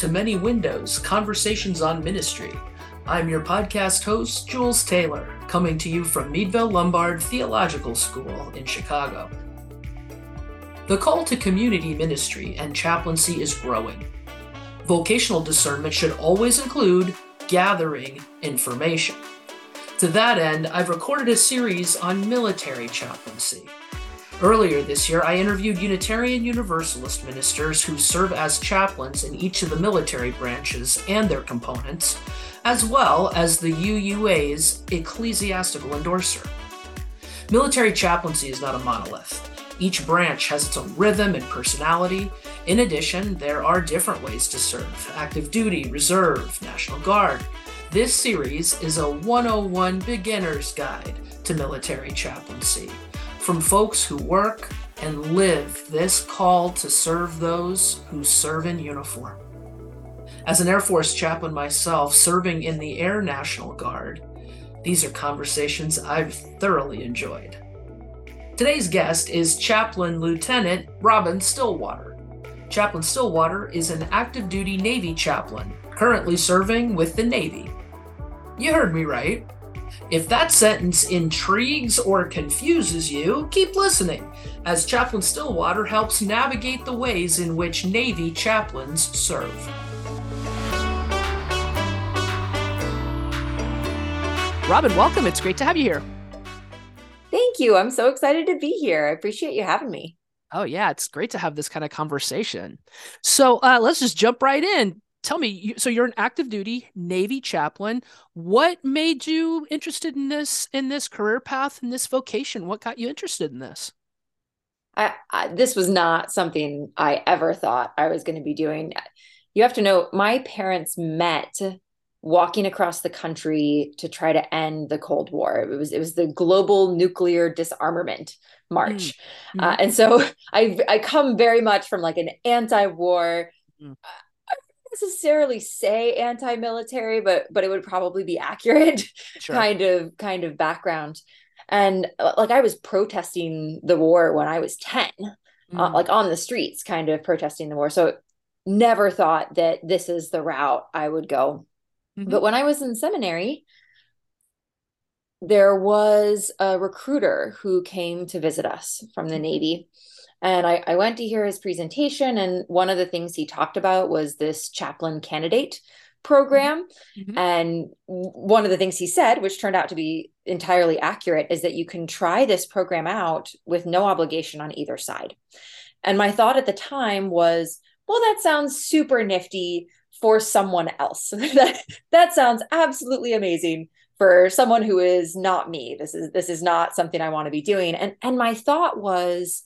To Many Windows Conversations on Ministry. I'm your podcast host, Jules Taylor, coming to you from Meadville Lombard Theological School in Chicago. The call to community ministry and chaplaincy is growing. Vocational discernment should always include gathering information. To that end, I've recorded a series on military chaplaincy. Earlier this year, I interviewed Unitarian Universalist ministers who serve as chaplains in each of the military branches and their components, as well as the UUA's ecclesiastical endorser. Military chaplaincy is not a monolith. Each branch has its own rhythm and personality. In addition, there are different ways to serve active duty, reserve, National Guard. This series is a 101 beginner's guide to military chaplaincy from folks who work and live this call to serve those who serve in uniform. As an Air Force chaplain myself, serving in the Air National Guard, these are conversations I've thoroughly enjoyed. Today's guest is Chaplain Lieutenant Robin Stillwater. Chaplain Stillwater is an active duty Navy chaplain, currently serving with the Navy. You heard me right. If that sentence intrigues or confuses you, keep listening, as Chaplain Stillwater helps navigate the ways in which Navy chaplains serve. Robin, welcome. It's great to have you here. Thank you. I'm so excited to be here. I appreciate you having me. Oh, yeah. It's great to have this kind of conversation. So uh, let's just jump right in tell me so you're an active duty navy chaplain. What made you interested in this in this career path and this vocation? What got you interested in this? I, I, this was not something i ever thought i was going to be doing. You have to know my parents met walking across the country to try to end the cold war. It was it was the global nuclear disarmament march. Mm-hmm. uh, and so i i come very much from like an anti-war mm necessarily say anti-military but but it would probably be accurate sure. kind of kind of background and uh, like i was protesting the war when i was 10 uh, mm. uh, like on the streets kind of protesting the war so never thought that this is the route i would go mm-hmm. but when i was in seminary there was a recruiter who came to visit us from the mm-hmm. navy and I, I went to hear his presentation, and one of the things he talked about was this chaplain candidate program. Mm-hmm. And one of the things he said, which turned out to be entirely accurate, is that you can try this program out with no obligation on either side. And my thought at the time was, well, that sounds super nifty for someone else. that that sounds absolutely amazing for someone who is not me. This is this is not something I want to be doing. And and my thought was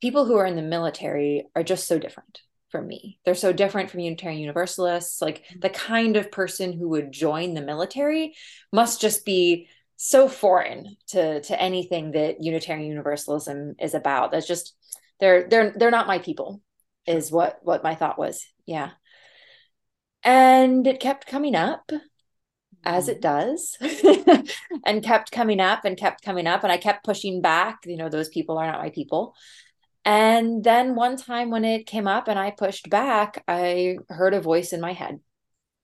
people who are in the military are just so different from me. They're so different from Unitarian Universalists. Like mm-hmm. the kind of person who would join the military must just be so foreign to to anything that Unitarian Universalism is about. That's just they're they're they're not my people, is what what my thought was. Yeah. And it kept coming up as it mm-hmm. does and kept coming up and kept coming up and i kept pushing back you know those people are not my people and then one time when it came up and I pushed back, I heard a voice in my head.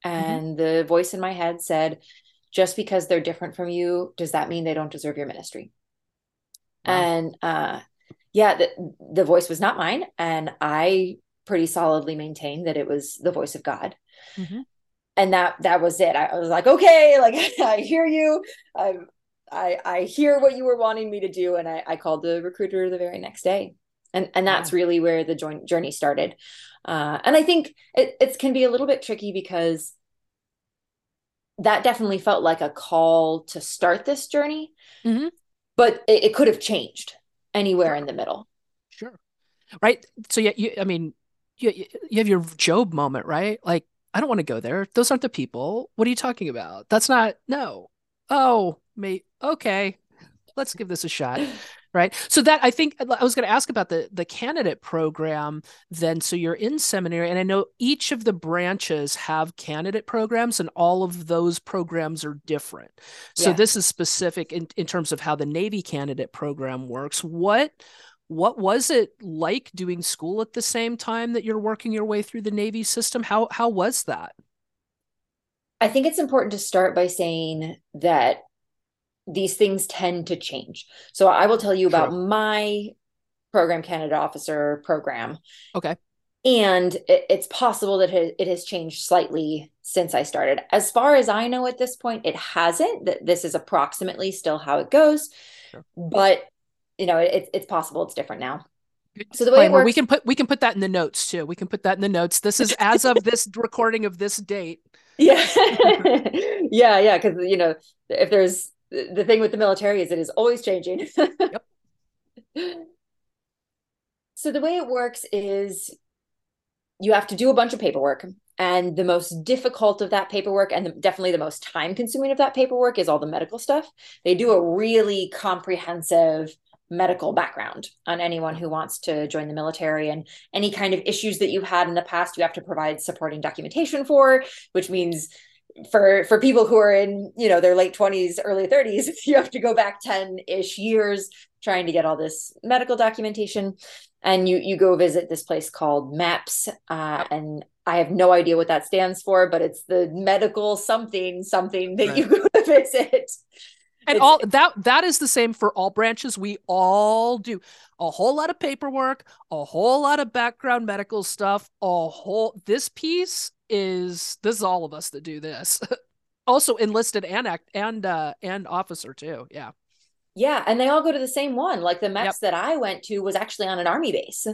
Mm-hmm. And mm-hmm. the voice in my head said, just because they're different from you, does that mean they don't deserve your ministry? Wow. And uh, yeah, the, the voice was not mine. And I pretty solidly maintained that it was the voice of God. Mm-hmm. And that that was it. I, was like, okay, like I hear you. I, I I hear what you were wanting me to do. And I, I called the recruiter the very next day and and that's really where the joint journey started. Uh, and i think it, it can be a little bit tricky because that definitely felt like a call to start this journey mm-hmm. but it, it, could have changed anywhere in the middle. Sure. Right. So yeah you i mean you, you have your job moment right? Like i don't want to go there. Those aren't the people. What are you talking about? That's not no. Oh mate. Okay. Let's give this a shot right so that i think i was going to ask about the the candidate program then so you're in seminary and i know each of the branches have candidate programs and all of those programs are different so yeah. this is specific in, in terms of how the navy candidate program works what what was it like doing school at the same time that you're working your way through the Navy system? How how was that? I think it's important to start by saying that these things tend to change. So I will tell you about sure. my program candidate officer program. Okay. And it, it's possible that it has changed slightly since I started. As far as I know at this point, it hasn't. That this is approximately still how it goes. Sure. But you know, it, it's possible it's different now. So the way works, we can put we can put that in the notes too. We can put that in the notes. This is as of this recording of this date. Yeah, yeah, yeah. Because you know, if there's the thing with the military is it is always changing. yep. So the way it works is you have to do a bunch of paperwork and the most difficult of that paperwork and the, definitely the most time consuming of that paperwork is all the medical stuff. They do a really comprehensive medical background on anyone who wants to join the military and any kind of issues that you had in the past you have to provide supporting documentation for which means for for people who are in you know their late 20s early 30s you have to go back 10 ish years trying to get all this medical documentation and you you go visit this place called MEPS uh, and i have no idea what that stands for but it's the medical something something that right. you go to visit. And it's, all that that is the same for all branches. We all do a whole lot of paperwork a whole lot of background medical stuff a whole this piece is this is all of us that do this also enlisted and act and uh and officer too yeah yeah, and they all go to the same one. Like the MEPS yep. that I went to was actually on an army base,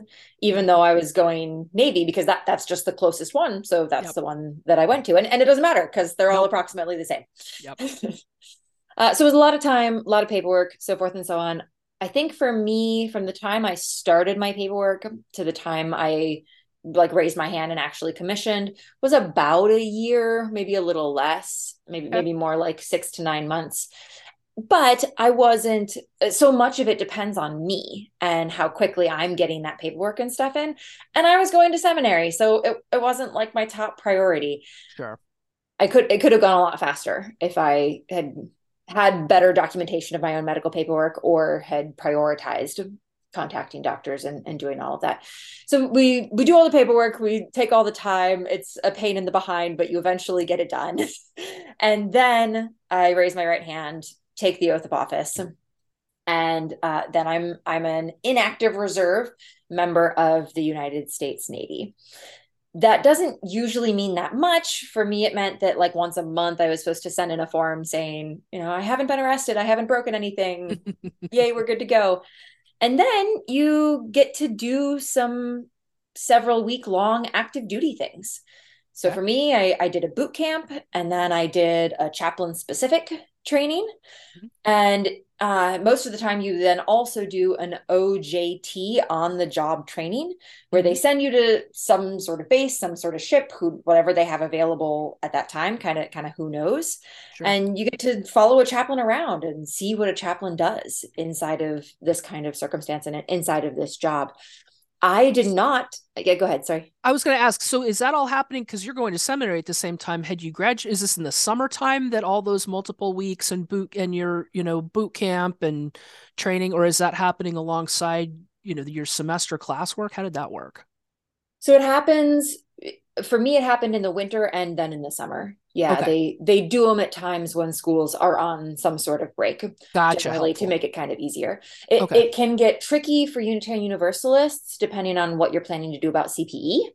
even though I was going Navy because that that's just the closest one. So that's yep. the one that I went to, and and it doesn't matter because they're all approximately the same. Yep. uh, so it was a lot of time, a lot of paperwork, so forth and so on. I think for me, from the time I started my paperwork to the time I like raised my hand and actually commissioned was about a year, maybe a little less, maybe maybe more like six to nine months but I wasn't uh, so much of it depends on me and how quickly I'm getting that paperwork and stuff in. And I was going to seminary, so it, it wasn't like my top priority. Sure. I could it could have gone a lot faster if I had had better documentation of my own medical paperwork or had prioritized contacting doctors and, and doing all of that. So we we do all the paperwork, we take all the time. It's a pain in the behind, but you eventually get it done. and then I raise my right hand take the oath of office and uh, then i'm i'm an inactive reserve member of the united states navy that doesn't usually mean that much for me it meant that like once a month i was supposed to send in a form saying you know i haven't been arrested i haven't broken anything yay we're good to go and then you get to do some several week long active duty things so for me I, I did a boot camp and then i did a chaplain specific training. Mm-hmm. And uh, most of the time, you then also do an OJT on the job training where they mm-hmm. send you to some sort of base, some sort of ship, who whatever they have available at that time, kind of kind of who knows. Sure. And you get to follow a chaplain around and see what a chaplain does inside of this kind of circumstance and inside of this job. I did not. Yeah, go ahead. Sorry. I was going to ask. So, is that all happening because you're going to seminary at the same time? Had you graduated? Is this in the summertime that all those multiple weeks and boot and your you know boot camp and training, or is that happening alongside you know your semester classwork? How did that work? So it happens for me. It happened in the winter and then in the summer yeah okay. they they do them at times when schools are on some sort of break gotcha generally helpful. to make it kind of easier it, okay. it can get tricky for unitarian universalists depending on what you're planning to do about cpe sure.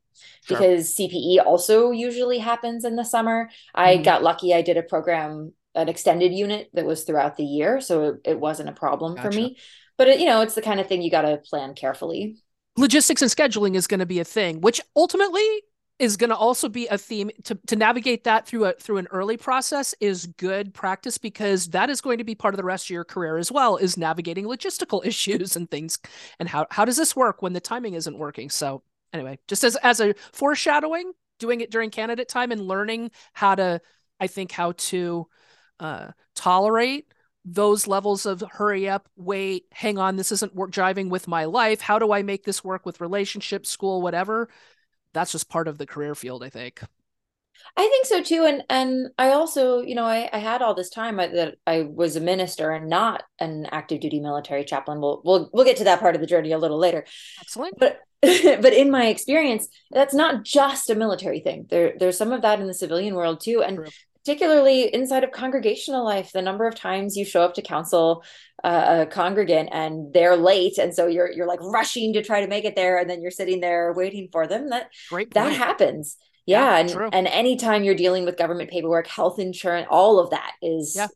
because cpe also usually happens in the summer i mm. got lucky i did a program an extended unit that was throughout the year so it, it wasn't a problem gotcha. for me but it, you know it's the kind of thing you got to plan carefully logistics and scheduling is going to be a thing which ultimately is going to also be a theme to, to navigate that through a through an early process is good practice because that is going to be part of the rest of your career as well is navigating logistical issues and things and how how does this work when the timing isn't working so anyway just as as a foreshadowing doing it during candidate time and learning how to i think how to uh, tolerate those levels of hurry up, wait, hang on, this isn't work driving with my life. How do I make this work with relationships, school, whatever? That's just part of the career field, I think. I think so too, and and I also, you know, I, I had all this time that I was a minister and not an active duty military chaplain. We'll we'll we'll get to that part of the journey a little later. Excellent. But but in my experience, that's not just a military thing. There there's some of that in the civilian world too, and True. Particularly inside of congregational life. The number of times you show up to counsel uh, a congregant and they're late, and so you're you're like rushing to try to make it there, and then you're sitting there waiting for them. That that happens yeah, and true. and anytime you're dealing with government paperwork health insurance all of that is yeah.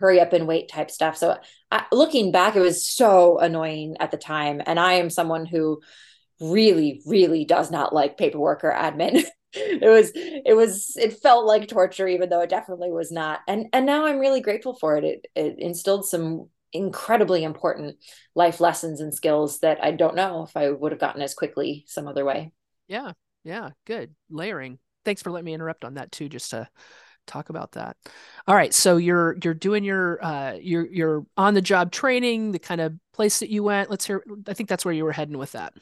hurry up and wait type stuff so I, looking back it was so annoying at the time and i am someone who really really does not like paperwork or admin it was it was it felt like torture even though it definitely was not and and now i'm really grateful for it it, it instilled some incredibly important life lessons and skills that i don't know if i would have gotten as quickly some other way yeah yeah, good. Layering. Thanks for letting me interrupt on that too, just to talk about that. All right, so you're you're doing your uh you're you're on the job training, the kind of place that you went. Let's hear I think that's where you were heading with that.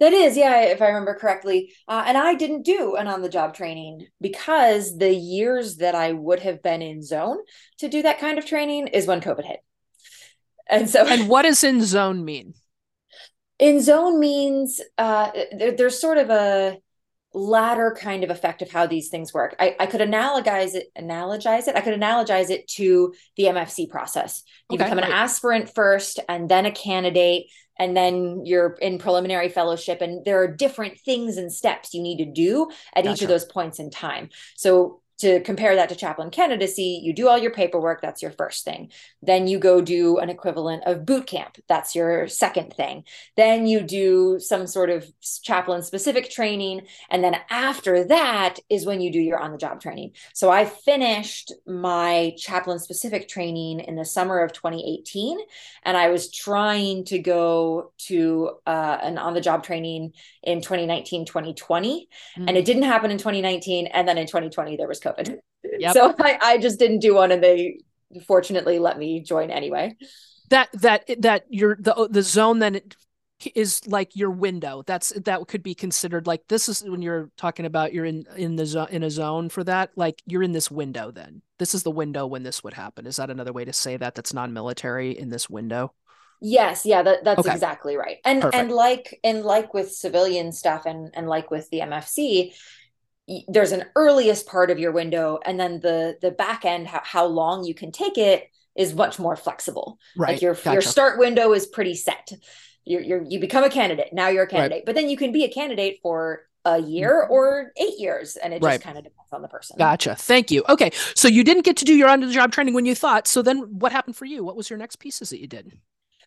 That is, yeah, if I remember correctly. Uh, and I didn't do an on the job training because the years that I would have been in zone to do that kind of training is when COVID hit. And so, and what does in zone mean? In zone means uh, there, there's sort of a ladder kind of effect of how these things work. I, I could analogize it, analogize it. I could analogize it to the MFC process. You okay, become an right. aspirant first and then a candidate, and then you're in preliminary fellowship. And there are different things and steps you need to do at gotcha. each of those points in time. So to compare that to chaplain candidacy, you do all your paperwork. That's your first thing. Then you go do an equivalent of boot camp. That's your second thing. Then you do some sort of chaplain specific training. And then after that is when you do your on the job training. So I finished my chaplain specific training in the summer of 2018. And I was trying to go to uh, an on the job training in 2019, 2020. Mm-hmm. And it didn't happen in 2019. And then in 2020, there was COVID. Yep. So I, I just didn't do one and they fortunately let me join anyway. That that that your the the zone then is like your window. That's that could be considered like this is when you're talking about you're in in the zone in a zone for that. Like you're in this window then. This is the window when this would happen. Is that another way to say that that's non-military in this window? Yes, yeah, that, that's okay. exactly right. And Perfect. and like and like with civilian stuff and and like with the MFC, there's an earliest part of your window and then the the back end how, how long you can take it is much more flexible. Right. like your gotcha. your start window is pretty set. You you you become a candidate. Now you're a candidate. Right. but then you can be a candidate for a year mm-hmm. or eight years and it just kind of depends on the person. Gotcha. Thank you. Okay. So you didn't get to do your on the job training when you thought. So then what happened for you? What was your next pieces that you did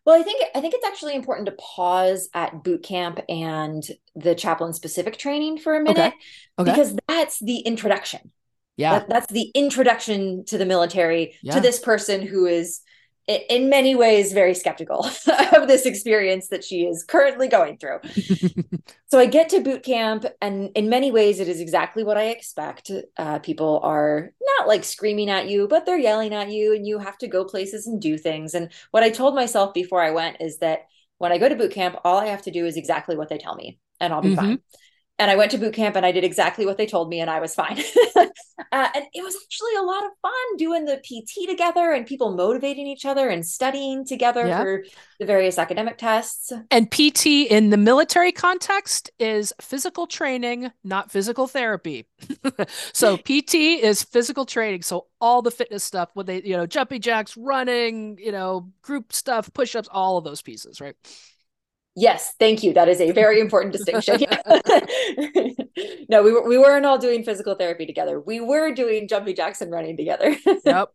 well, I think I think it's actually important to pause at boot camp and the chaplain specific training for a minute okay. Okay. because that's the introduction. Yeah. That, that's the introduction to the military yeah. to this person who is in many ways very skeptical of this experience that she is currently going through. so I get to boot camp, and in many ways, it is exactly what I expect. Uh, people are not like screaming at you, but they're yelling at you, and you have to go places and do things. And what I told myself before I went is that when I go to boot camp, all I have to do is exactly what they tell me, and I'll be mm-hmm. fine and I went to boot camp and I did exactly what they told me and I was fine. uh, and it was actually a lot of fun doing the PT together and people motivating each other and studying together for the various academic tests. And PT in the military context is physical training, not physical therapy. so PT is physical training. So all the fitness stuff, when they, you know, jumping jacks, running, you know, group stuff, push ups, all of those pieces, right? Yes, thank you. That is a very important distinction. no, we were we weren't all doing physical therapy together. We were doing jumping jacks and running together. yep.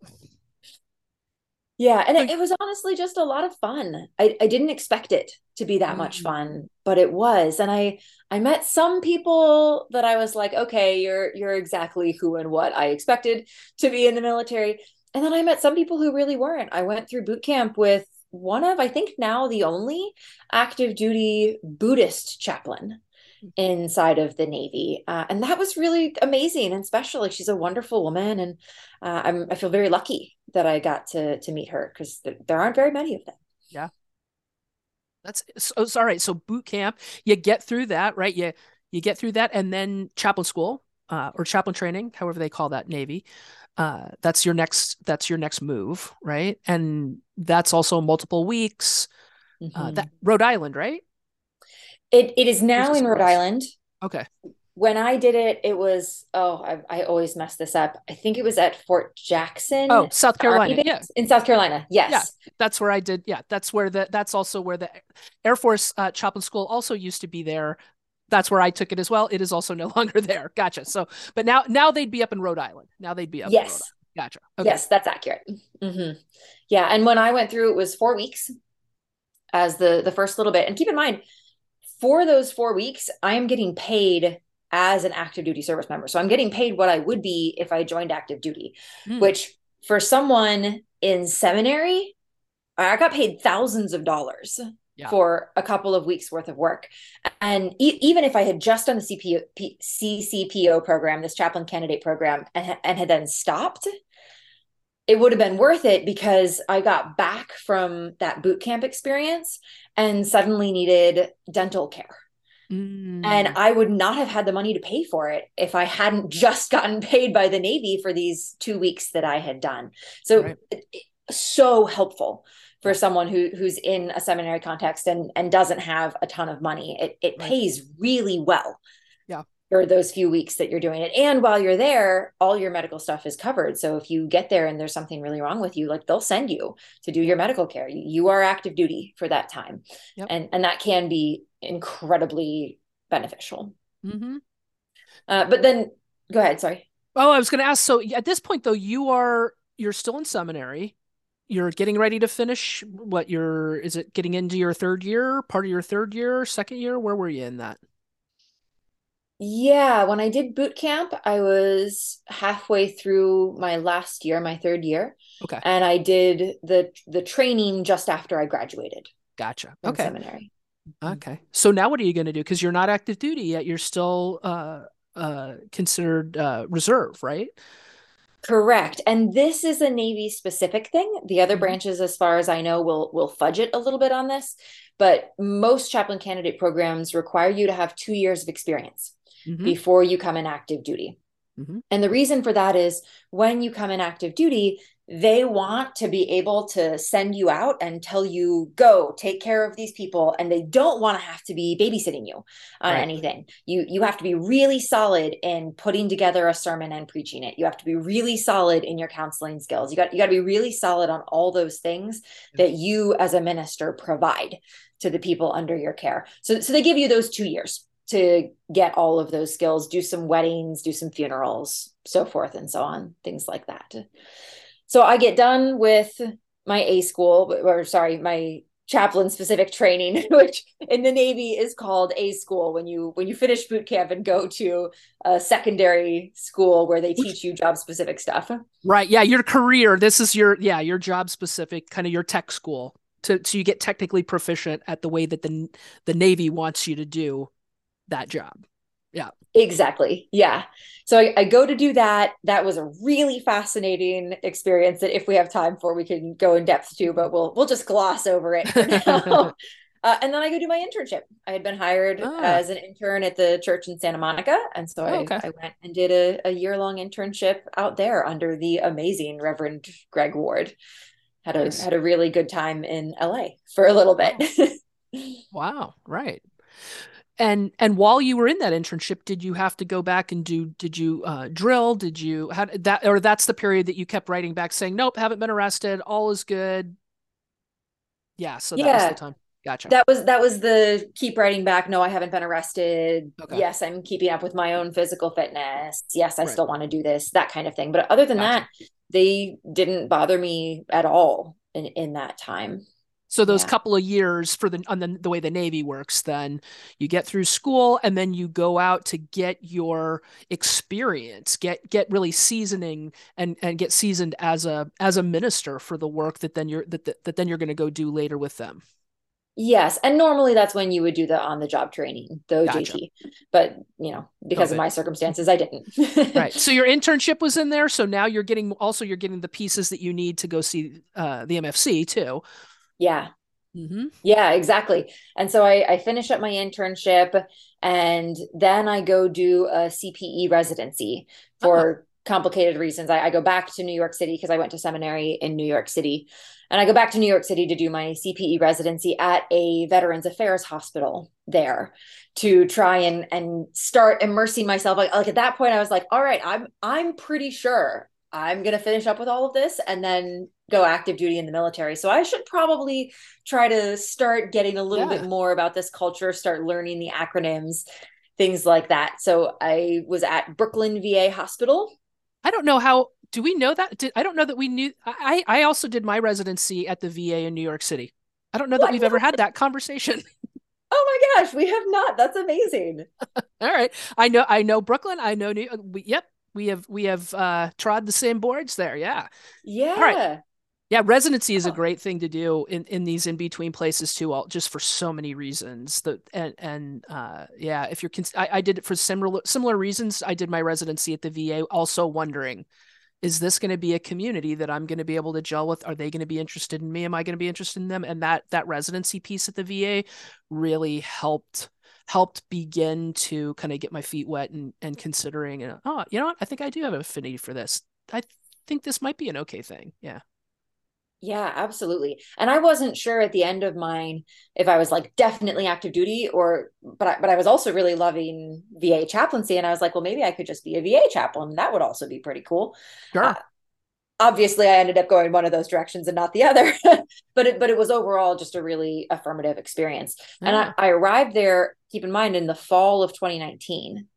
Yeah, and it, it, was honestly just a lot of fun. I, I didn't expect it to be that mm. much fun, but it was. And I I met some people that I was like, okay, you're you're exactly who and what I expected to be in the military. And then I met some people who really weren't. I went through boot camp with one of, I think now the only active duty Buddhist chaplain inside of the Navy. Uh, and that was really amazing and special. Like she's a wonderful woman. And uh, I'm, I feel very lucky that I got to, to meet her because th- there aren't very many of them. Yeah. That's so, all right. So boot camp, you get through that, right? You, you get through that and then chaplain school uh, or chaplain training, however they call that Navy. Uh, that's your next that's your next move, right? And that's also multiple weeks. Mm-hmm. Uh, that mm-hmm. Rhode Island, right? It it is now in Rhode Island. Okay. When I did it, it was oh I, I always mess this up. I think it was at Fort Jackson. Oh, South Carolina. Yeah. In South Carolina. Yes. Yeah, that's where I did. Yeah, that's where the that's also where the Air Force uh, Chaplain School also used to be there that's where I took it as well. It is also no longer there. Gotcha. So, but now now they'd be up in Rhode Island. Now they'd be up. Yes. Gotcha. Okay. Yes, that's accurate. Mm-hmm. Yeah, and when I went through, it was four weeks as the the first little bit. And keep in mind, for those four weeks, I am getting paid as an active duty service member. So I'm getting paid what I would be if I joined active duty, mm. which for someone in seminary, I got paid thousands of dollars yeah. for a couple of weeks worth of work. And e- even if I had just done the CPO, P- CCPO program, this chaplain candidate program, and, and had then stopped, it would have been worth it because I got back from that boot camp experience and suddenly needed dental care. Mm. And I would not have had the money to pay for it if I hadn't just gotten paid by the Navy for these two weeks that I had done. So, right. so helpful for someone who who's in a seminary context and and doesn't have a ton of money it it right. pays really well yeah. for those few weeks that you're doing it. And while you're there all your medical stuff is covered. So if you get there and there's something really wrong with you like they'll send you to do your medical care. You, are active duty for that time. Yep. and and that can be incredibly beneficial. Mm-hmm. uh, but then go ahead sorry. Oh i was going to ask so at this point though you are you're still in seminary you're getting ready to finish what your is it getting into your third year part of your third year second year? Where were you in that? Yeah when i did boot camp i was halfway through my last year my third year okay. and i did the the training just after i graduated gotcha. okay. seminary. Okay. So now what are you going to do? Because you're not active duty yet you're still uh uh considered uh reserve right Correct. And this is a Navy specific thing. The other mm-hmm. branches, as far as I know, will will fudge it a little bit on this. But most chaplain candidate programs require you to have two years of experience mm-hmm. before you come in active duty. Mm-hmm. And the reason for that is when you come in active duty, they want to be able to send you out and tell you go take care of these people and they don't want to have to be babysitting you on right. anything. You you have to be really solid in putting together a sermon and preaching it. You have to be really solid in your counseling skills. You got you got to be really solid on all those things that you as a minister provide to the people under your care. So so they give you those 2 years to get all of those skills do some weddings do some funerals so forth and so on things like that so I get done with my A school, or sorry, my chaplain specific training, which in the Navy is called A school when you when you finish boot camp and go to a secondary school where they teach you job specific stuff. Right. Yeah. Your career. This is your yeah, your job specific, kind of your tech school. To, so you get technically proficient at the way that the the Navy wants you to do that job. Yeah. Exactly. Yeah. So I, I, go to do that. That was a really fascinating experience that if we have time for, we can go in depth to, but we'll we'll just gloss over it uh, and then I go do my internship. I had been hired ah. as an intern at the church in Santa Monica. And so oh, I, okay. I went and did a, a year long internship out there under the amazing Reverend Greg Ward. Had a nice. had a really good time in LA for a little bit. wow. wow. Right and and while you were in that internship did you have to go back and do did you uh, drill? Did you how that or that's the period that you kept writing back saying nope haven't been arrested. All is good. Yeah so that yeah. was the time. Gotcha. That was that was the keep writing back no i haven't been arrested. Okay. yes i'm keeping up with my own physical fitness. Yes i right. still want to do this that kind of thing. But other than gotcha. that they didn't bother me at all in in that time so those yeah. couple of years for the on the, the way the Navy works, then you get through school and then you go out to get your experience, get get really seasoning and and get seasoned as a as a minister for the work that then you're that that, that then you're going to go do later with them. Yes, and normally that's when you would do the on the job training, the OJT. Gotcha. But you know, because of my circumstances, I didn't. right. So your internship was in there. So now you're getting also you're getting the pieces that you need to go see uh, the MFC too. Yeah. Mm-hmm. Yeah, exactly. And so I, I finish up my internship and then I go do a CPE residency for uh-huh. complicated reasons. I, I, go back to New York City because I went to seminary in New York City. And I go back to New York City to do my CPE residency at a Veterans Affairs hospital there to try and and start immersing myself. Like, like at that point, I was like, all right, I'm I'm pretty sure I'm going to finish up with all of this and then go active duty in the military. So I should probably try to start getting a little yeah. bit more about this culture, start learning the acronyms, things like that. So I was at Brooklyn VA Hospital. I don't know how do we know that? Did, I don't know that we knew I I also did my residency at the VA in New York City. I don't know that we've ever had that conversation. Oh my gosh, we have not. That's amazing. All right. I know I know Brooklyn. I know New we, yep, we have we have uh trod the same boards there. Yeah. Yeah. All right. Yeah, residency is a great thing to do in, in these in between places too, all just for so many reasons. That and and uh, yeah, if you're, I, I did it for similar similar reasons. I did my residency at the VA, also wondering, is this going to be a community that I'm going to be able to gel with? Are they going to be interested in me? Am I going to be interested in them? And that that residency piece at the VA really helped helped begin to kind of get my feet wet and and considering, oh, you know what? I think I do have an affinity for this. I think this might be an okay thing. Yeah. Yeah, absolutely. And I wasn't sure at the end of mine if I was like definitely active duty or but I, but I was also really loving VA chaplaincy and I was like, well maybe I could just be a VA chaplain. That would also be pretty cool. Sure. Uh, obviously I ended up going one of those directions and not the other. but it but it was overall just a really affirmative experience. Mm. And I, I arrived there, keep in mind, in the fall of 2019.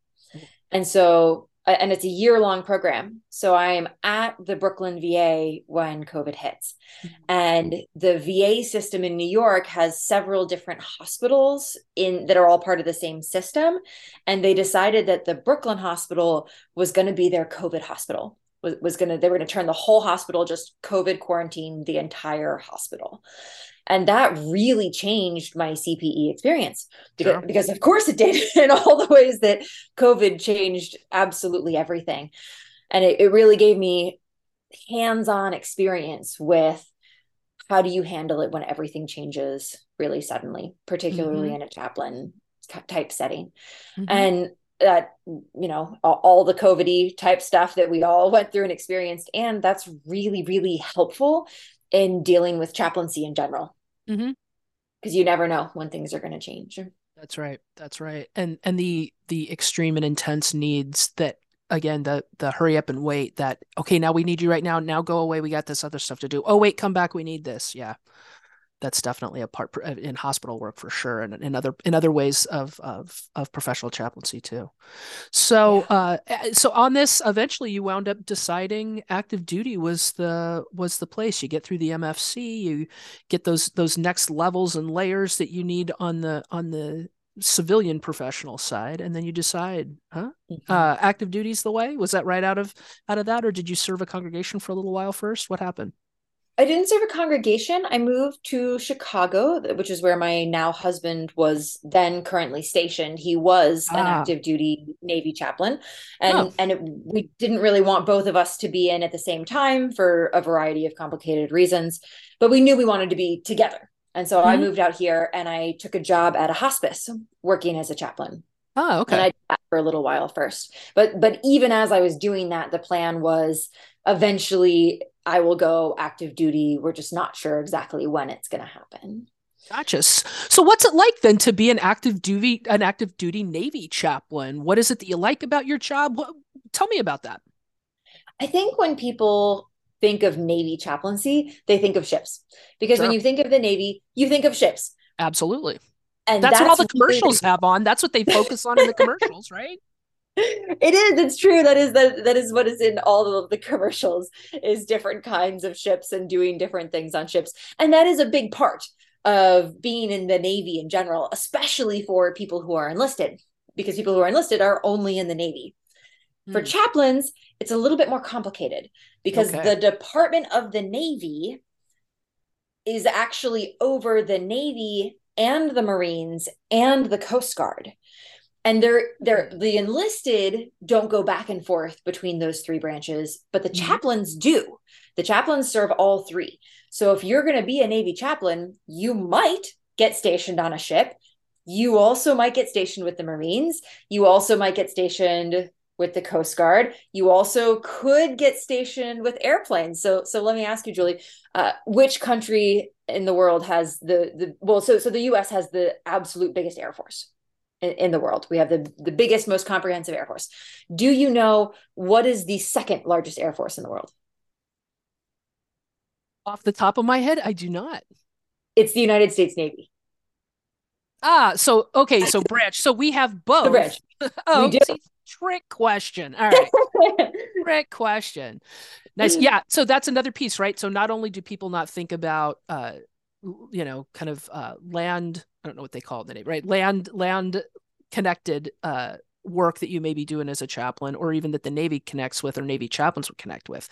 And so and it's a year long program. So I am at the Brooklyn VA when COVID hits. Mm-hmm. And the VA system in New York has several different hospitals in that are all part of the same system. And they decided that the Brooklyn hospital was going to be their COVID hospital. Was, was going to they were going to turn the whole hospital just COVID quarantine the entire hospital. And that really changed my CPE experience because, sure. because of course it did in all the ways that COVID changed absolutely everything. And it, it really gave me hands-on experience with how do you handle it when everything changes really suddenly, particularly mm-hmm. in a chaplain type setting. Mm-hmm. And that you know all, the covid type stuff that we all went through and experienced and that's really really helpful in dealing with chaplaincy in general. Because mm-hmm. you never know when things are going to change. That's right. That's right. And and the the extreme and intense needs that again the the hurry up and wait that okay now we need you right now. Now go away. We got this other stuff to do. Oh wait come back. We need this. Yeah that's definitely a part uh, in hospital work for sure and in other in other ways of of of professional chaplaincy too. So yeah. uh so on this eventually you wound up deciding active duty was the was the place. You get through the mfc you get those those next levels and layers that you need on the on the civilian professional side and then you decide huh? Mm-hmm. uh active duty's the way? Was that right out of out of that or did you serve a congregation for a little while first? What happened I didn't serve a congregation. I moved to Chicago, which is where my now husband was then currently stationed. He was ah. an active duty Navy chaplain, and oh. and it, we didn't really want both of us to be in at the same time for a variety of complicated reasons. But we knew we wanted to be together, and so mm-hmm. I moved out here and I took a job at a hospice, working as a chaplain. Oh, okay. And I did that for a little while first, but but even as I was doing that, the plan was eventually I will go active duty. We're just not sure exactly when it's going to happen. Gotcha. So, what's it like then to be an active duty an active duty Navy chaplain? What is it that you like about your job? What, tell me about that. I think when people think of Navy chaplaincy, they think of ships because sure. when you think of the Navy, you think of ships. Absolutely. And that's, that's what all the commercials have on. That's what they focus on in the commercials, right? It is it's true that is that that is what is in all of the commercials is different kinds of ships and doing different things on ships and that is a big part of being in the navy in general especially for people who are enlisted because people who are enlisted are only in the navy for hmm. chaplains it's a little bit more complicated because okay. the department of the navy is actually over the navy and the marines and the coast guard and they're they're the enlisted don't go back and forth between those three branches but the mm-hmm. chaplains do The chaplains serve all three. So if you're going to be a Navy chaplain, you might get stationed on a ship. You also might get stationed with the Marines. You also might get stationed with the Coast Guard. You also could get stationed with airplanes. So, so let me ask you, Julie, uh, which country in the world has the the well? So, so the U.S. has the absolute biggest air force in, the world. We have the the biggest, most comprehensive air force. Do you know what is the second largest air force in the world? Off the top of my head, I do not. It's the United States Navy. Ah, so okay, so branch. So we have both. The branch. oh, do trick question. All right. trick question. Nice. Yeah. So that's another piece, right? So not only do people not think about uh you know, kind of uh land, I don't know what they call it the name, right? Land land connected uh work that you may be doing as a chaplain or even that the navy connects with or navy chaplains would connect with.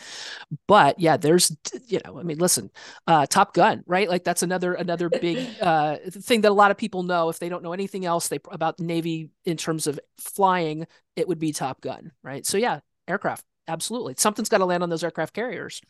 But yeah there's you know i mean listen uh, top gun right? Like that's another another big uh, thing that a lot of people know. If they don't know anything else they about navy in terms of flying it would be top gun right? So yeah aircraft absolutely. Something's got to land on those aircraft carriers.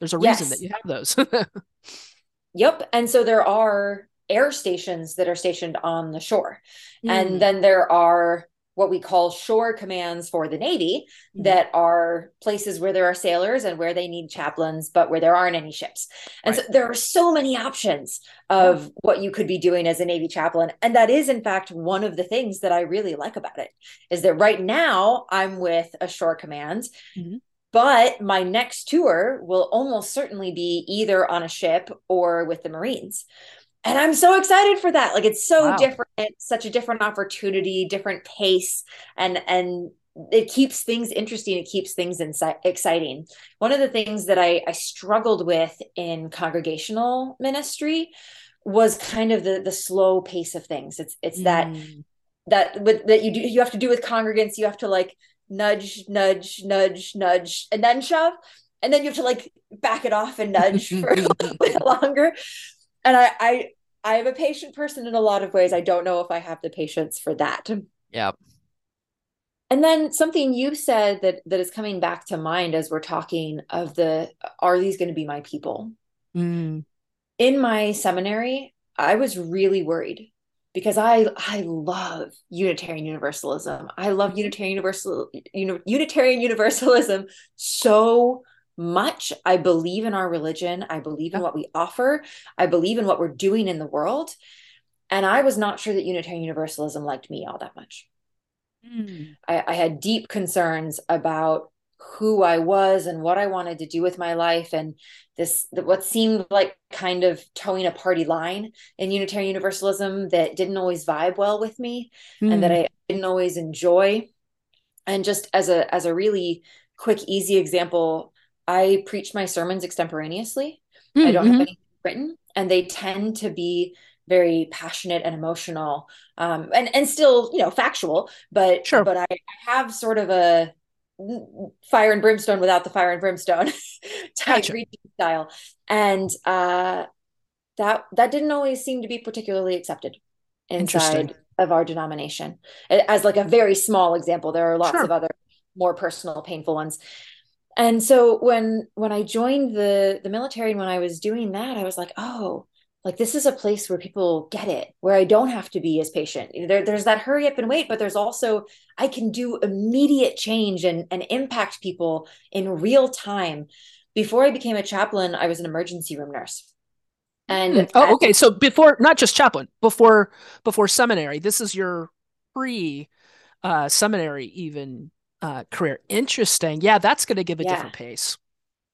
There's a reason yes. that you have those yep and so there are air stations that are stationed on the shore mm. and then there are what we call shore commands for the Navy mm-hmm. that are places where there are sailors and where they need chaplains, but where there aren't any ships. And right. so there are so many options of mm-hmm. what you could be doing as a Navy chaplain. And that is, in fact, one of the things that I really like about it is that right now I'm with a shore command. Mm-hmm. But my next tour will almost certainly be either on a ship or with the Marines and I'm so excited for that. Like it's so wow. different, such a different opportunity, different pace, and and it keeps things interesting. It keeps things exciting. One of the things that I, I struggled with in congregational ministry was kind of the the slow pace of things. It's it's mm. that that with, that you do you have to do with congregants. You have to like nudge, nudge, nudge, nudge, and then shove, and then you have to like back it off and nudge for a little bit longer and I, I I am a patient person in a lot of ways. I don't know if I have the patience for that. Yeah. And then something you said that that is coming back to mind as we're talking of the are these going to be my people? Mm. In my seminary, I was really worried because I I love Unitarian Universalism. I love Unitarian Universal Unitarian Universalism so much. I believe in our religion. I believe in what we offer. I believe in what we're doing in the world. And I was not sure that Unitarian Universalism liked me all that much. Mm. I, I had deep concerns about who I was and what I wanted to do with my life, and this what seemed like kind of toeing a party line in Unitarian Universalism that didn't always vibe well with me, mm. and that hmm. I didn't always enjoy. And just as a as a really quick, easy example, I preach my sermons extemporaneously. Mm-hmm. I don't have mm-hmm. anything written, and they tend to be very passionate and emotional, um, and and still you know factual. But sure. but I have sort of a fire and brimstone without the fire and brimstone type gotcha. style, and uh, that that didn't always seem to be particularly accepted inside of our denomination. As like a very small example, there are lots sure. of other more personal, painful ones and so when when i joined the the military and when i was doing that i was like oh like this is a place where people get it where i don't have to be as patient there, there's that hurry up and wait but there's also i can do immediate change and, and impact people in real time before i became a chaplain i was an emergency room nurse and mm. oh okay so before not just chaplain before before seminary this is your pre uh seminary even uh, career. Interesting. Yeah, that's going to give a yeah. different pace.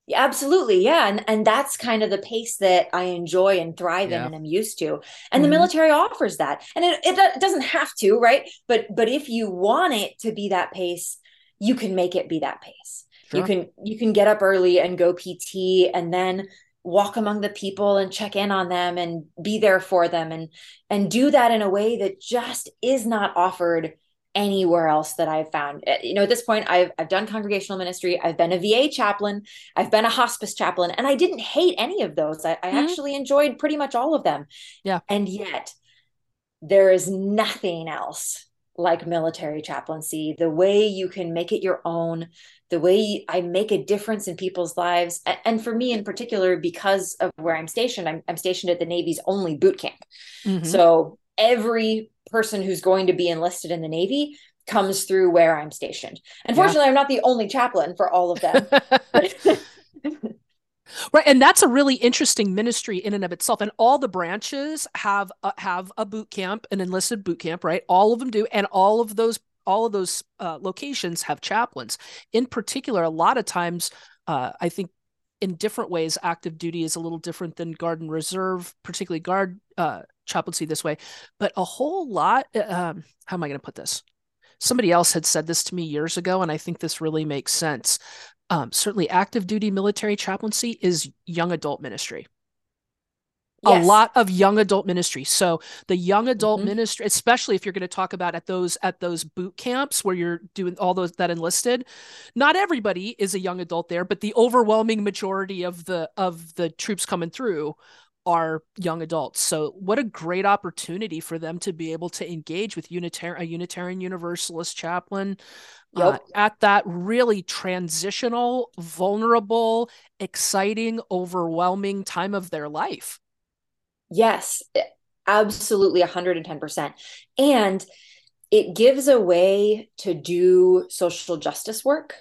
Yeah, absolutely. Yeah. And and that's kind of the pace that I enjoy and thrive yeah. in and I'm used to. And mm-hmm. the military offers that. And it, it doesn't have to, right? But but if you want it to be that pace, you can make it be that pace. Sure. You can you can get up early and go PT and then walk among the people and check in on them and be there for them and and do that in a way that just is not offered anywhere else that I've found. Eh, you know, at this point, I've I've done congregational ministry, I've been a VA chaplain, I've been a hospice chaplain, and I didn't hate any of those. I, I mm-hmm. actually enjoyed pretty much all of them. Yeah. And yet there is nothing else like military chaplaincy, the way you can make it your own, the way I make a difference in people's lives. And for me in particular, because of where I'm stationed, I'm, I'm stationed at the Navy's only boot camp. Mm-hmm. So every person who's going to be enlisted in the Navy comes through where I'm stationed. Unfortunately, yeah. I'm not the only chaplain for all of them. right and that's a really interesting ministry in and of itself and all the branches have a, have a boot camp an enlisted boot camp right all of them do and all of those all of those uh, locations have chaplains in particular a lot of times uh, i think in different ways active duty is a little different than guard and reserve particularly guard uh, chaplaincy this way but a whole lot uh, um, how am i going to put this somebody else had said this to me years ago and i think this really makes sense um, certainly active duty military chaplaincy is young adult ministry yes. a lot of young adult ministry so the young adult mm-hmm. ministry especially if you're going to talk about at those at those boot camps where you're doing all those that enlisted not everybody is a young adult there but the overwhelming majority of the of the troops coming through are young adults. So what a great opportunity for them to be able to engage with unitar- a Unitarian Universalist chaplain uh, yep. uh, at that really transitional, vulnerable, exciting, overwhelming time of their life. Yes, absolutely 110%. And it gives a way to do social justice work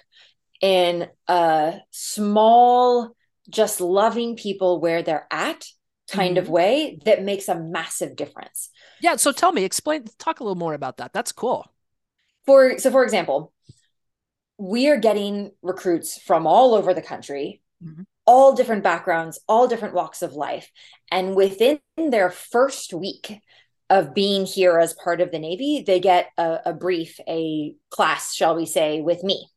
in a small, just loving people where they're at kind mm-hmm. of way that makes a massive difference. Yeah. So tell me, explain, talk a little more about that. That's cool. For so, for example, we are getting recruits from all over the country, mm-hmm. all different backgrounds, all different walks of life, and within their first week of being here as part of the Navy, they get a, a brief, a class, shall we say, with me.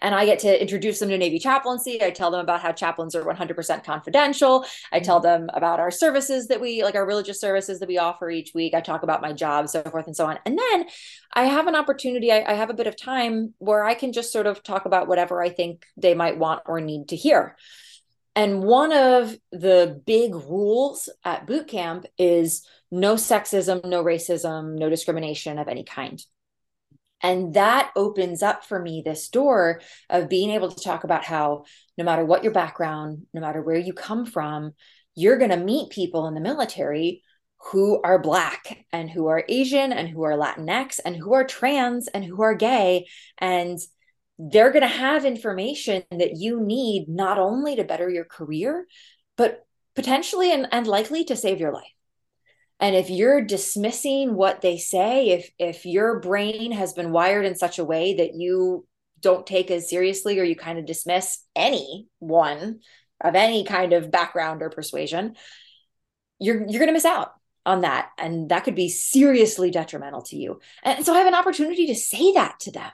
And I get to introduce them to Navy chaplaincy. I tell them about how chaplains are 100% confidential. I tell mm-hmm. them about our services that we, like our religious services that we offer each week. I talk about my job, so forth and so on. And then I have an opportunity, I, I have a bit of time where I can just sort of talk about whatever I think they might want or need to hear. And one of the big rules at boot camp is no sexism, no racism, no discrimination of any kind. And that opens up for me this door of being able to talk about how no matter what your background, no matter where you come from, you're going to meet people in the military who are Black and who are Asian and who are Latinx and who are trans and who are gay. And they're going to have information that you need not only to better your career, but potentially and, and likely to save your life and if you're dismissing what they say if if your brain has been wired in such a way that you don't take as seriously or you kind of dismiss anyone of any kind of background or persuasion you're you're going to miss out on that. And that could be seriously detrimental to you. And so i have an opportunity to say that to them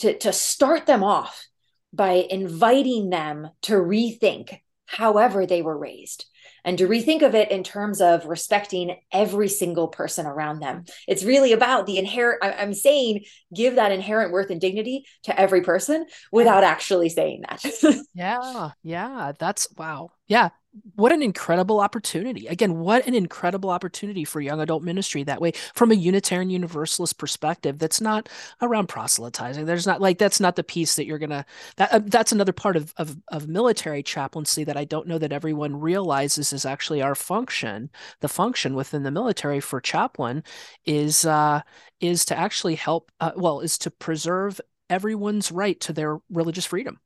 to to start them off by inviting them to rethink however they were raised and to rethink of it in terms of respecting every single person around them. It's really about the inherent, I'm saying, give that inherent worth and dignity to every person without actually saying that. yeah. Yeah. That's wow. Yeah what an incredible opportunity. Again, what an incredible opportunity for young adult ministry that way from a Unitarian Universalist perspective that's not around proselytizing. There's not like that's not the piece that you're to that uh, that's another part of, of of military chaplaincy that I don't know that everyone realizes is actually our function. The function within the military for chaplain is uh is to actually help uh, well is to preserve everyone's right to their religious freedom.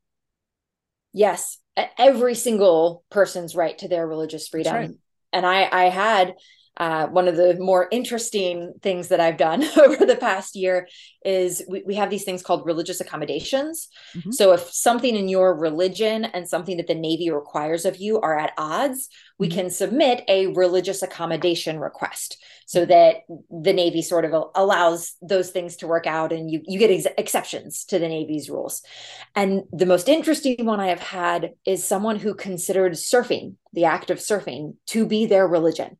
Yes, every single person's right to their religious freedom. Right. And I, I had uh, one of the more interesting things that I've done over the past year is we, we have these things called religious accommodations. Mm-hmm. So if something in your religion and something that the Navy requires of you are at odds, we mm-hmm. can submit a religious accommodation request so mm-hmm. that the Navy sort of allows those things to work out and you, you get ex- exceptions to the Navy's rules. And the most interesting one I have had is someone who considered surfing, the act of surfing, to be their religion.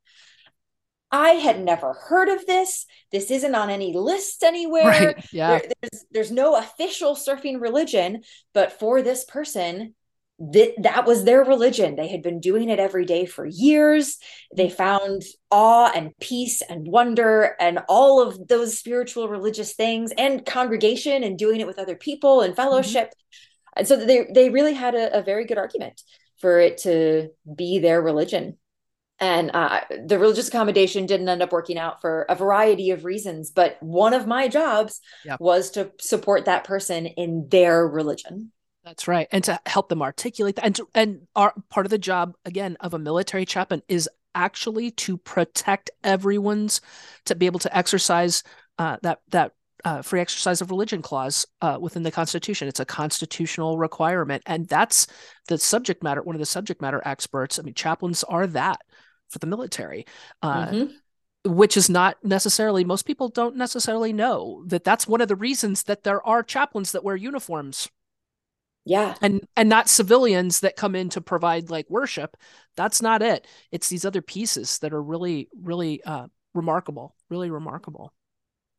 I had never heard of this. This isn't on any list anywhere. Right. Yeah. There, there's, there's no official surfing religion, but for this person, that that was their religion. They had been doing it every day for years. They found awe and peace and wonder and all of those spiritual religious things and congregation and doing it with other people and fellowship. Mm-hmm. And so they they really had a, a, very good argument for it to be their religion. And uh, the religious accommodation didn't end up working out for a variety of reasons. But one of my jobs yep. was to support that person in their religion. That's right, and to help them articulate that, and to, and our part of the job again of a military chaplain is actually to protect everyone's to be able to exercise uh, that that uh, free exercise of religion clause uh, within the Constitution. It's a constitutional requirement, and that's the subject matter. One of the subject matter experts. I mean, chaplains are that for the military. Uh, mm-hmm. which is not necessarily most people don't necessarily know that that's one of the reasons that there are chaplains that wear uniforms. Yeah. And and not civilians that come in to provide like worship. That's not it. It's these other pieces that are really really uh remarkable really remarkable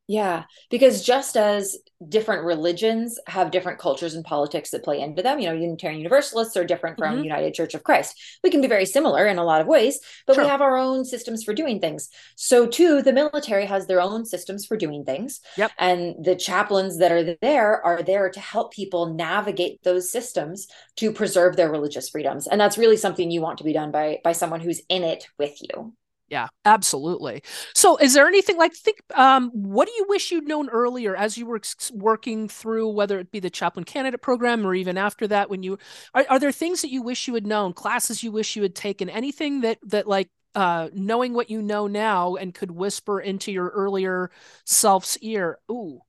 yeah, because just as different religions have different cultures and politics that play into them, you know, Unitarian Universalists are different from mm-hmm. United Church of Christ. We can be very similar in a lot of ways, but sure. we have our own systems for doing things. So, too, the military has their own systems for doing things. Yep. And the chaplains that are there are there to help people navigate those systems to preserve their religious freedoms. And that's really something you want to be done by by someone who's in it with you. Yeah, absolutely. So, is there anything like think? Um, what do you wish you'd known earlier as you were working through, whether it be the chaplain candidate program or even after that? When you are, are there things that you wish you had known, classes you wish you had taken, anything that that like uh, knowing what you know now and could whisper into your earlier self's ear? Ooh,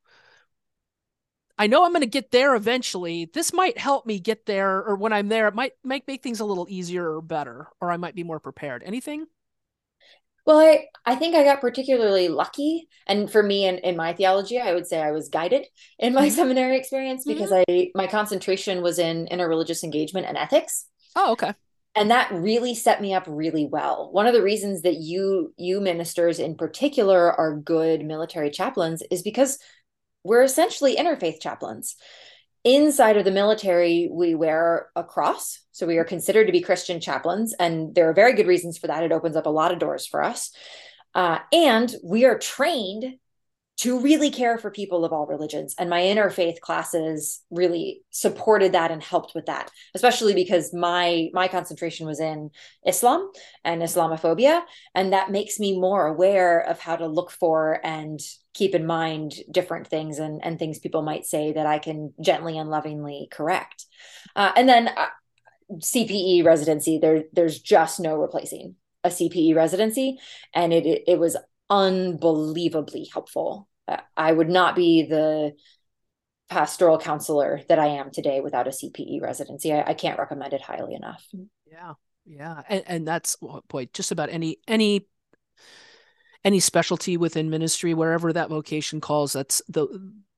I know I'm going to get there eventually. This might help me get there, or when I'm there, it might might make things a little easier or better, or I might be more prepared. Anything? Well, I, I think I got particularly lucky. And for me in, in my theology, I would say I was guided in my mm-hmm. seminary experience because mm-hmm. I my concentration was in interreligious engagement and ethics. Oh, okay. And that really set me up really well. One of the reasons that you you ministers in particular are good military chaplains is because we're essentially interfaith chaplains. Inside of the military, we wear a cross. So we are considered to be Christian chaplains. And there are very good reasons for that. It opens up a lot of doors for us. Uh, and we are trained to really care for people of all religions. And my interfaith classes really supported that and helped with that, especially because my my concentration was in Islam and Islamophobia. And that makes me more aware of how to look for and keep in mind different things and, and things people might say that I can gently and lovingly correct. Uh, and then uh, CPE residency, there there's just no replacing a CPE residency, and it it, it was unbelievably helpful. Uh, I would not be the pastoral counselor that I am today without a CPE residency. I, I can't recommend it highly enough. Yeah, yeah, and and that's oh boy, just about any any any specialty within ministry, wherever that vocation calls, that's the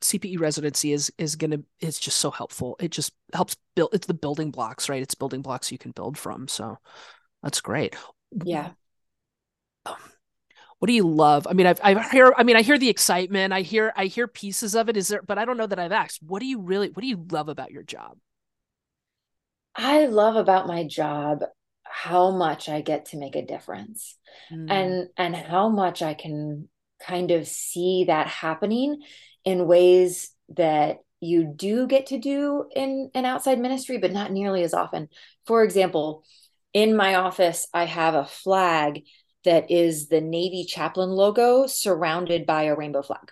CPE residency is is gonna is just so helpful. It just helps build. It's the building blocks, right? It's building blocks you can build from. So that's great. Yeah. Um, what do you love? I mean, I've, I hear, I mean, I hear the excitement. I hear, I hear pieces of it. Is there, but I don't know that I've asked. What do you really, what do you love about your job? I love about my job how much I get to make a difference, mm. and and how much I can kind of see that happening in ways that you do get to do in an outside ministry, but not nearly as often. For example, in my office, I have a flag that is the Navy chaplain logo surrounded by a rainbow flag.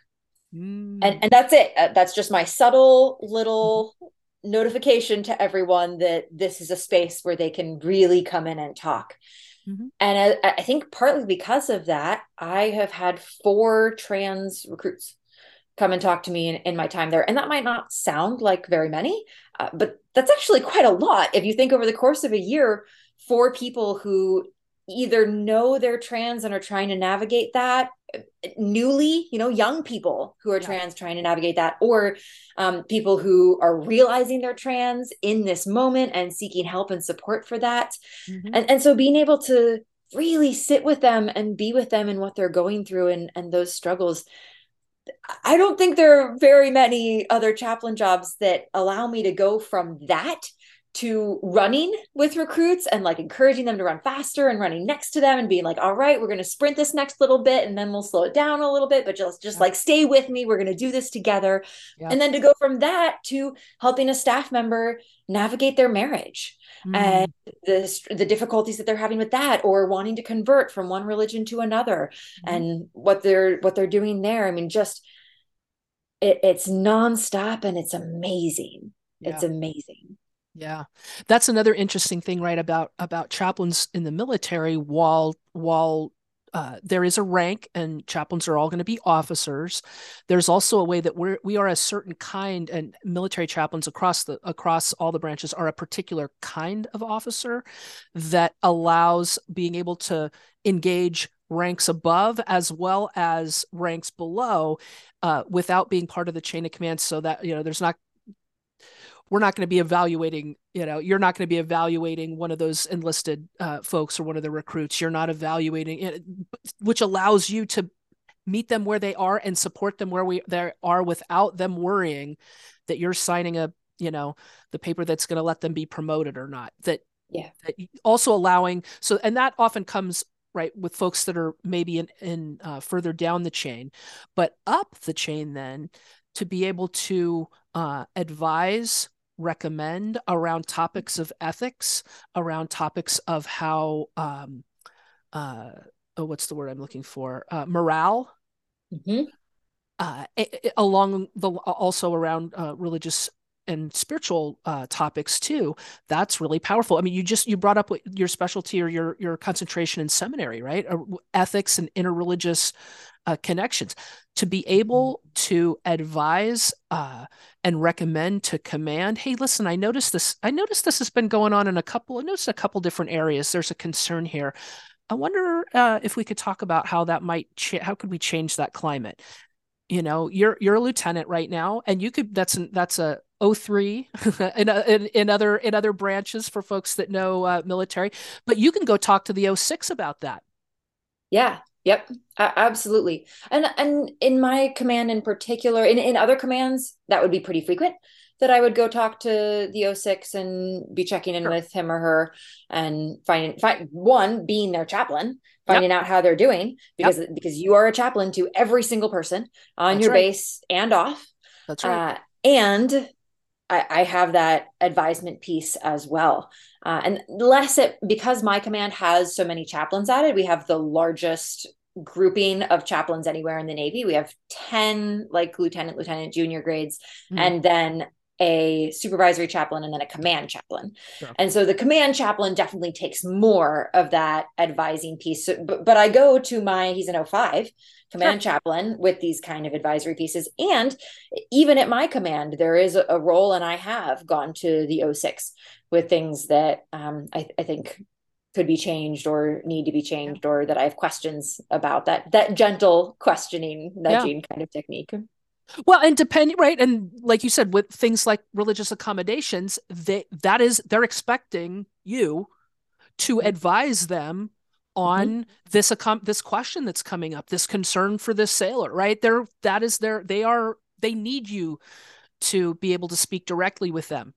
Mm. And, and that's it. Uh, that's just my subtle little notification to everyone that this is a space where they can really come in and talk. Mm-hmm. And I, I, think partly because of that, I have had four trans recruits come and talk to me in, in my time there. And that might not sound like very many, uh, but that's actually quite a lot. If you think over the course of a year, four people who either know they're trans and are trying to navigate that newly you know young people who are yeah. trans trying to navigate that or um, people who are realizing they're trans in this moment and seeking help and support for that mm-hmm. and, and so being able to really sit with them and be with them and what they're going through and, and those struggles I don't think there are very many other chaplain jobs that allow me to go from that to running with recruits and like encouraging them to run faster and running next to them and being like all right we're going to sprint this next little bit and then we'll slow it down a little bit but just just yeah. like stay with me we're going to do this together yeah. and then to go from that to helping a staff member navigate their marriage mm. and the the difficulties that they're having with that or wanting to convert from one religion to another mm. and what they're what they're doing there i mean just it, it's nonstop and it's amazing yeah. it's amazing yeah. That's another interesting thing, right, about about chaplains in the military while while uh, there is a rank and chaplains are all going to be officers there's also a way that we're we are a certain kind and military chaplains across the across all the branches are a particular kind of officer that allows being able to engage ranks above as well as ranks below uh, without being part of the chain of command so that you know there's not we're not going to be evaluating you know you're not going to be evaluating one of those enlisted uh, folks or one of the recruits. You're not evaluating it which allows you to meet them where they are and support them where we they are without them worrying that you're signing a you know the paper that's going to let them be promoted or not. That yeah. that also allowing so and that often comes right with folks that are maybe in, in uh, further down the chain. But up the chain then to be able to uh, advise recommend around topics of ethics, around topics of how, um, uh, oh, what's the word I'm looking for? Uh, morale. Mm-hmm. Uh, it, it, along the also around uh, religious and spiritual uh, topics too that's really powerful. I mean you just you brought up your specialty or your your concentration in seminary right? Uh, ethics and interreligious uh, connections. To be able mm-hmm. to advise uh, and recommend to command hey listen i noticed this i noticed this has been going on in a couple i noticed a couple different areas. There's a concern here. I wonder uh, if we could talk about how that might ch- how could we change that climate you know you're you're a lieutenant right now and you could that's an, that's a 03 in, in, in other in other branches for folks that know uh, military but you can go talk to the 06 about that. Yeah. Yep, absolutely. And and in my command in particular, in, in other commands, that would be pretty frequent that I would go talk to the 06 and be checking in sure. with him or her and finding find one being their chaplain, finding yep. out how they're doing because yep. because you are a chaplain to every single person on That's your right. base and off. That's right. Uh, and I, I, have that advisement piece as well. Uh, and less it because my command has so many chaplains at it. We have the largest grouping of chaplains anywhere in the Navy. We have 10 like lieutenant, lieutenant, junior grades, mm-hmm. and then a supervisory chaplain and then a command chaplain. Sure. And so the command chaplain definitely takes more of that advising piece. So, but, but I go to my, he's an 05 command sure. chaplain with these kind of advisory pieces. And even at my command, there is a, a role, and I have gone to the 06 with things that um, I, I think could be changed or need to be changed or that I have questions about that that gentle questioning nudging yeah. kind of technique. Well, and depending right and like you said with things like religious accommodations, they that is they're expecting you to mm-hmm. advise them on mm-hmm. this accom- this question that's coming up, this concern for this sailor, right? They're that is their they are they need you to be able to speak directly with them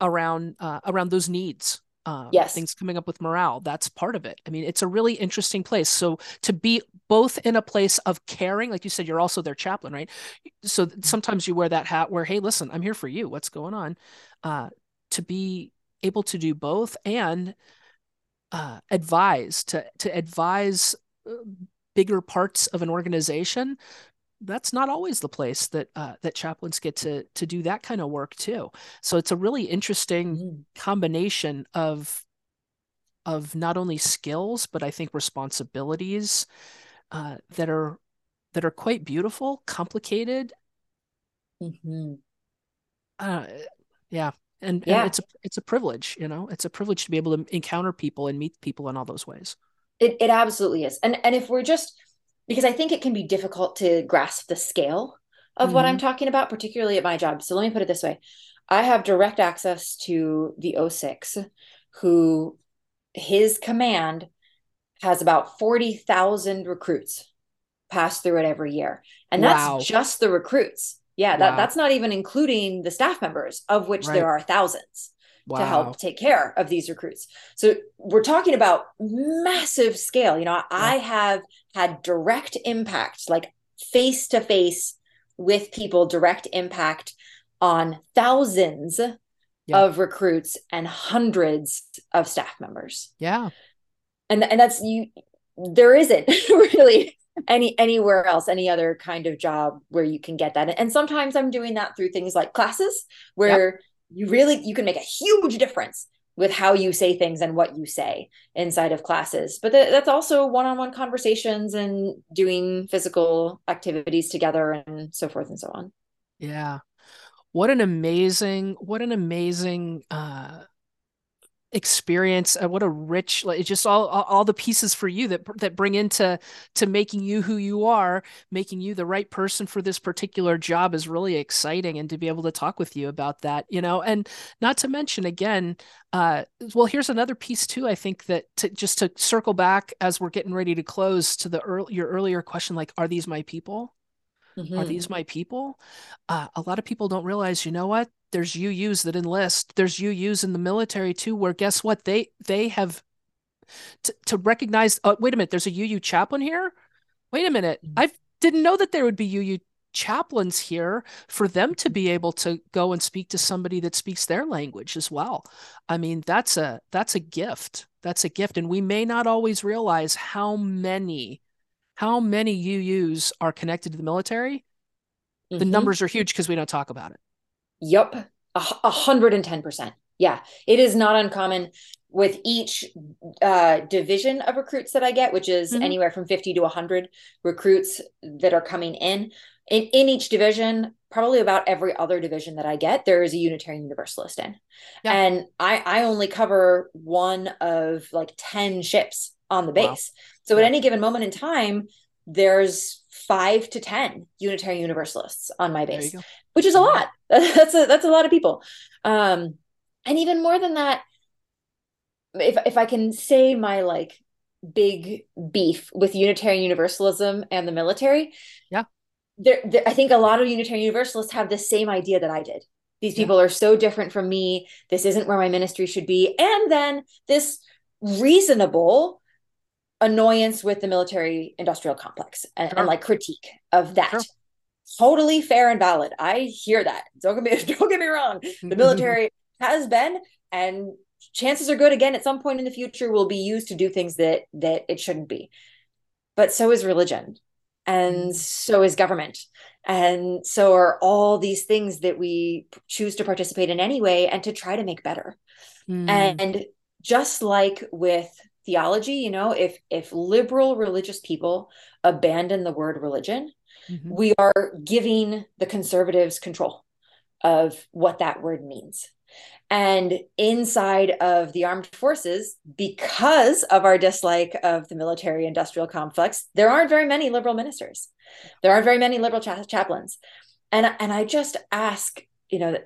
around uh, around those needs um, yes. things coming up with morale that's part of it. I mean it's a really interesting place. So to be both in a place of caring like you said you're also their chaplain right? So mm-hmm. sometimes you wear that hat where hey listen i'm here for you. What's going on? Uh, to be able to do both and uh, advise to to advise uh, bigger parts of an organization that's not always the place that uh, that chaplains get to to do that kind of work too. So it's a really interesting mm. combination of of not only skills but I think responsibilities uh, that are that are quite beautiful, complicated. Mm-hmm. Uh, yeah, and, yeah. and it's a it's a privilege, you know, it's a privilege to be able to encounter people and meet people in all those ways. It it absolutely is, and and if we're just because I think it can be difficult to grasp the scale of mm-hmm. what I'm mm-hmm. talking about, particularly at my job. So let me put it this way I have direct access to the 06, who his command has about 40,000 recruits pass through it every year. And that's wow. just the recruits. Yeah, that, wow. that's not even including the staff members, of which right. there are thousands wow. to help take care of these recruits. So we're talking about massive scale. You know, yeah. I have had direct impact, like face to face with people, direct impact on thousands yeah. of recruits and hundreds of staff members. Yeah. And and that's you there isn't really any anywhere else any other kind of job where you can get that and sometimes i'm doing that through things like classes where yep. You really you can make a huge difference with how you say things and what you say inside of classes. But th- that's also one-on-one conversations and doing physical activities together and so forth and so on. Yeah. What an amazing what an amazing uh experience uh, what a rich like just all, all, all the pieces for you that that bring into to making you who you are making you the right person for this particular job is really exciting and to be able to talk with you about that you know and not to mention again uh well here's another piece too i think that to, just to circle back as we're getting ready to close to the your earlier question like are these my people Mm-hmm. Are these my people? Uh, a lot of people don't realize, you know what? There's UUs that enlist. There's UUs in the military too, where guess what? They they have to, to recognize. Oh, wait a minute. There's a UU chaplain here. Wait a minute. Mm-hmm. I didn't know that there would be UU chaplains here for them to be able to go and speak to somebody that speaks their language as well. I mean, that's a that's a gift. That's a gift, and we may not always realize how many how many UUs are connected to the military? Mm-hmm. The numbers are huge because we don't talk about it. Yep. A hundred and ten percent. Yeah. It is not uncommon with each uh, division of recruits that I get, which is mm-hmm. anywhere from 50 to 100 recruits that are coming in. in. In each division, probably about every other division that I get, there is a Unitarian Universalist in. Yeah. And I, I only cover one of like 10 ships on the base. Wow. So yeah. at any given moment in time, there's five to 10 Unitarian Universalists on my base, which is a lot. that's a, that's a lot of people. Um, and even more than that, if, if I can say my like big beef with Unitarian Universalism and the military, yeah, there, there I think a lot of Unitarian Universalists have the same idea that I did. These people yeah. are so different from me. This isn't where my ministry should be. And then this reasonable annoyance with the military industrial complex and, sure. and like critique of that. Sure. Totally fair and valid. I hear that. Don't get me don't get me wrong. The military has been and chances are good again at some point in the future will be used to do things that that it shouldn't be. But so is religion and mm. so is government and so are all these things that we choose to participate in anyway and to try to make better mm. and just like with theology you know if if liberal religious people abandon the word religion mm-hmm. we are giving the conservatives control of what that word means. And inside of the armed forces because of our dislike of the military industrial complex there aren't very many liberal ministers. There aren't very many liberal cha- chaplains. And and i just ask you know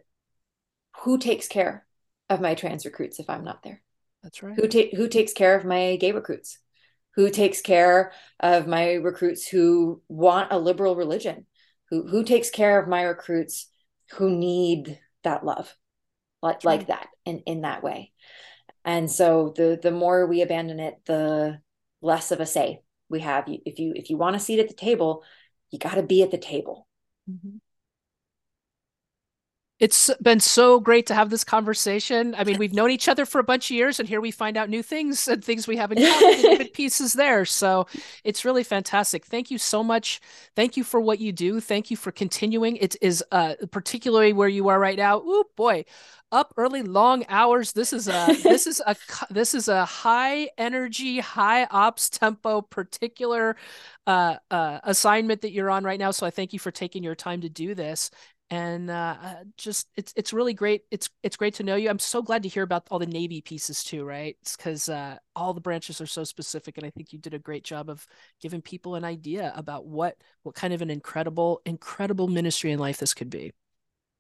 who takes care of my trans recruits if i'm not there that's right. Who ta- who takes care of my gay recruits? Who takes care of my recruits who want a liberal religion? Who who takes care of my recruits who need that love, like like that in in that way? And so the the more we abandon it, the less of a say we have. If you if you want a seat at the table, you got to be at the table. Mm-hmm it's been so great to have this conversation. I mean, we've known each other for a bunch of years, and here we find out new things and things we haven't covered, pieces there. So it's really fantastic. Thank you so much. Thank you for what you do. Thank you for continuing. It is uh, particularly where you are right now. Oh boy, up early, long hours. This is a this is a this is a high energy, high ops tempo, particular uh, uh, assignment that you're on right now. So I thank you for taking your time to do this and uh, uh, just it's it's really great. It's it's great to know you. I'm so glad to hear about all the Navy pieces too, right? Because uh, all the branches are so specific, and I think you did a great job of giving people an idea about what what kind of an incredible incredible ministry in life this could be.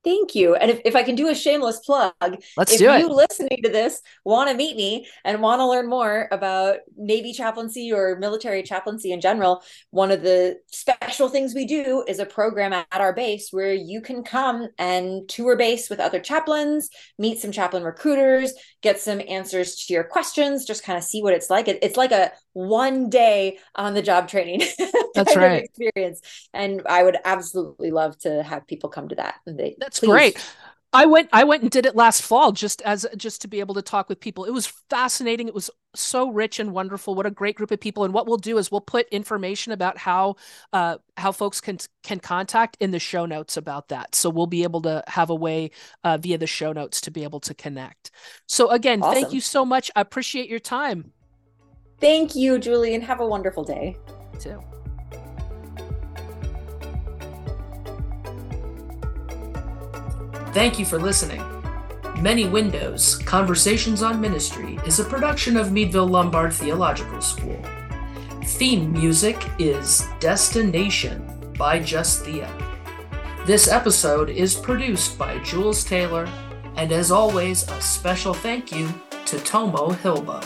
Thank you. And if, if I can do a shameless plug, let's if do it. you listening to this want to meet me and want to learn more about Navy chaplaincy or military chaplaincy in general, one of the special things we do is a program at our base where you can come and tour base with other chaplains, meet some chaplain recruiters, get some answers to your questions, just kind of see what it's like. It, it's like a one day on the job training that's right experience and i would absolutely love to have people come to that they, that's please. great i went i went and did it last fall just as just to be able to talk with people. It was fascinating. It was so rich and wonderful. What a great group of people. And what we'll do is we'll put information about how uh, how folks can can contact in the show notes about that. So we'll be able to have a way uh, via the show notes to be able to connect. So again awesome. thank you so much. I appreciate your time. Thank you, Julie, and have a wonderful day. You too. Thank you for listening. Many Windows Conversations on Ministry is a production of Meadville Lombard Theological School. Theme music is Destination by Justhea. This episode is produced by Jules Taylor, and as always, a special thank you to Tomo Hilbo.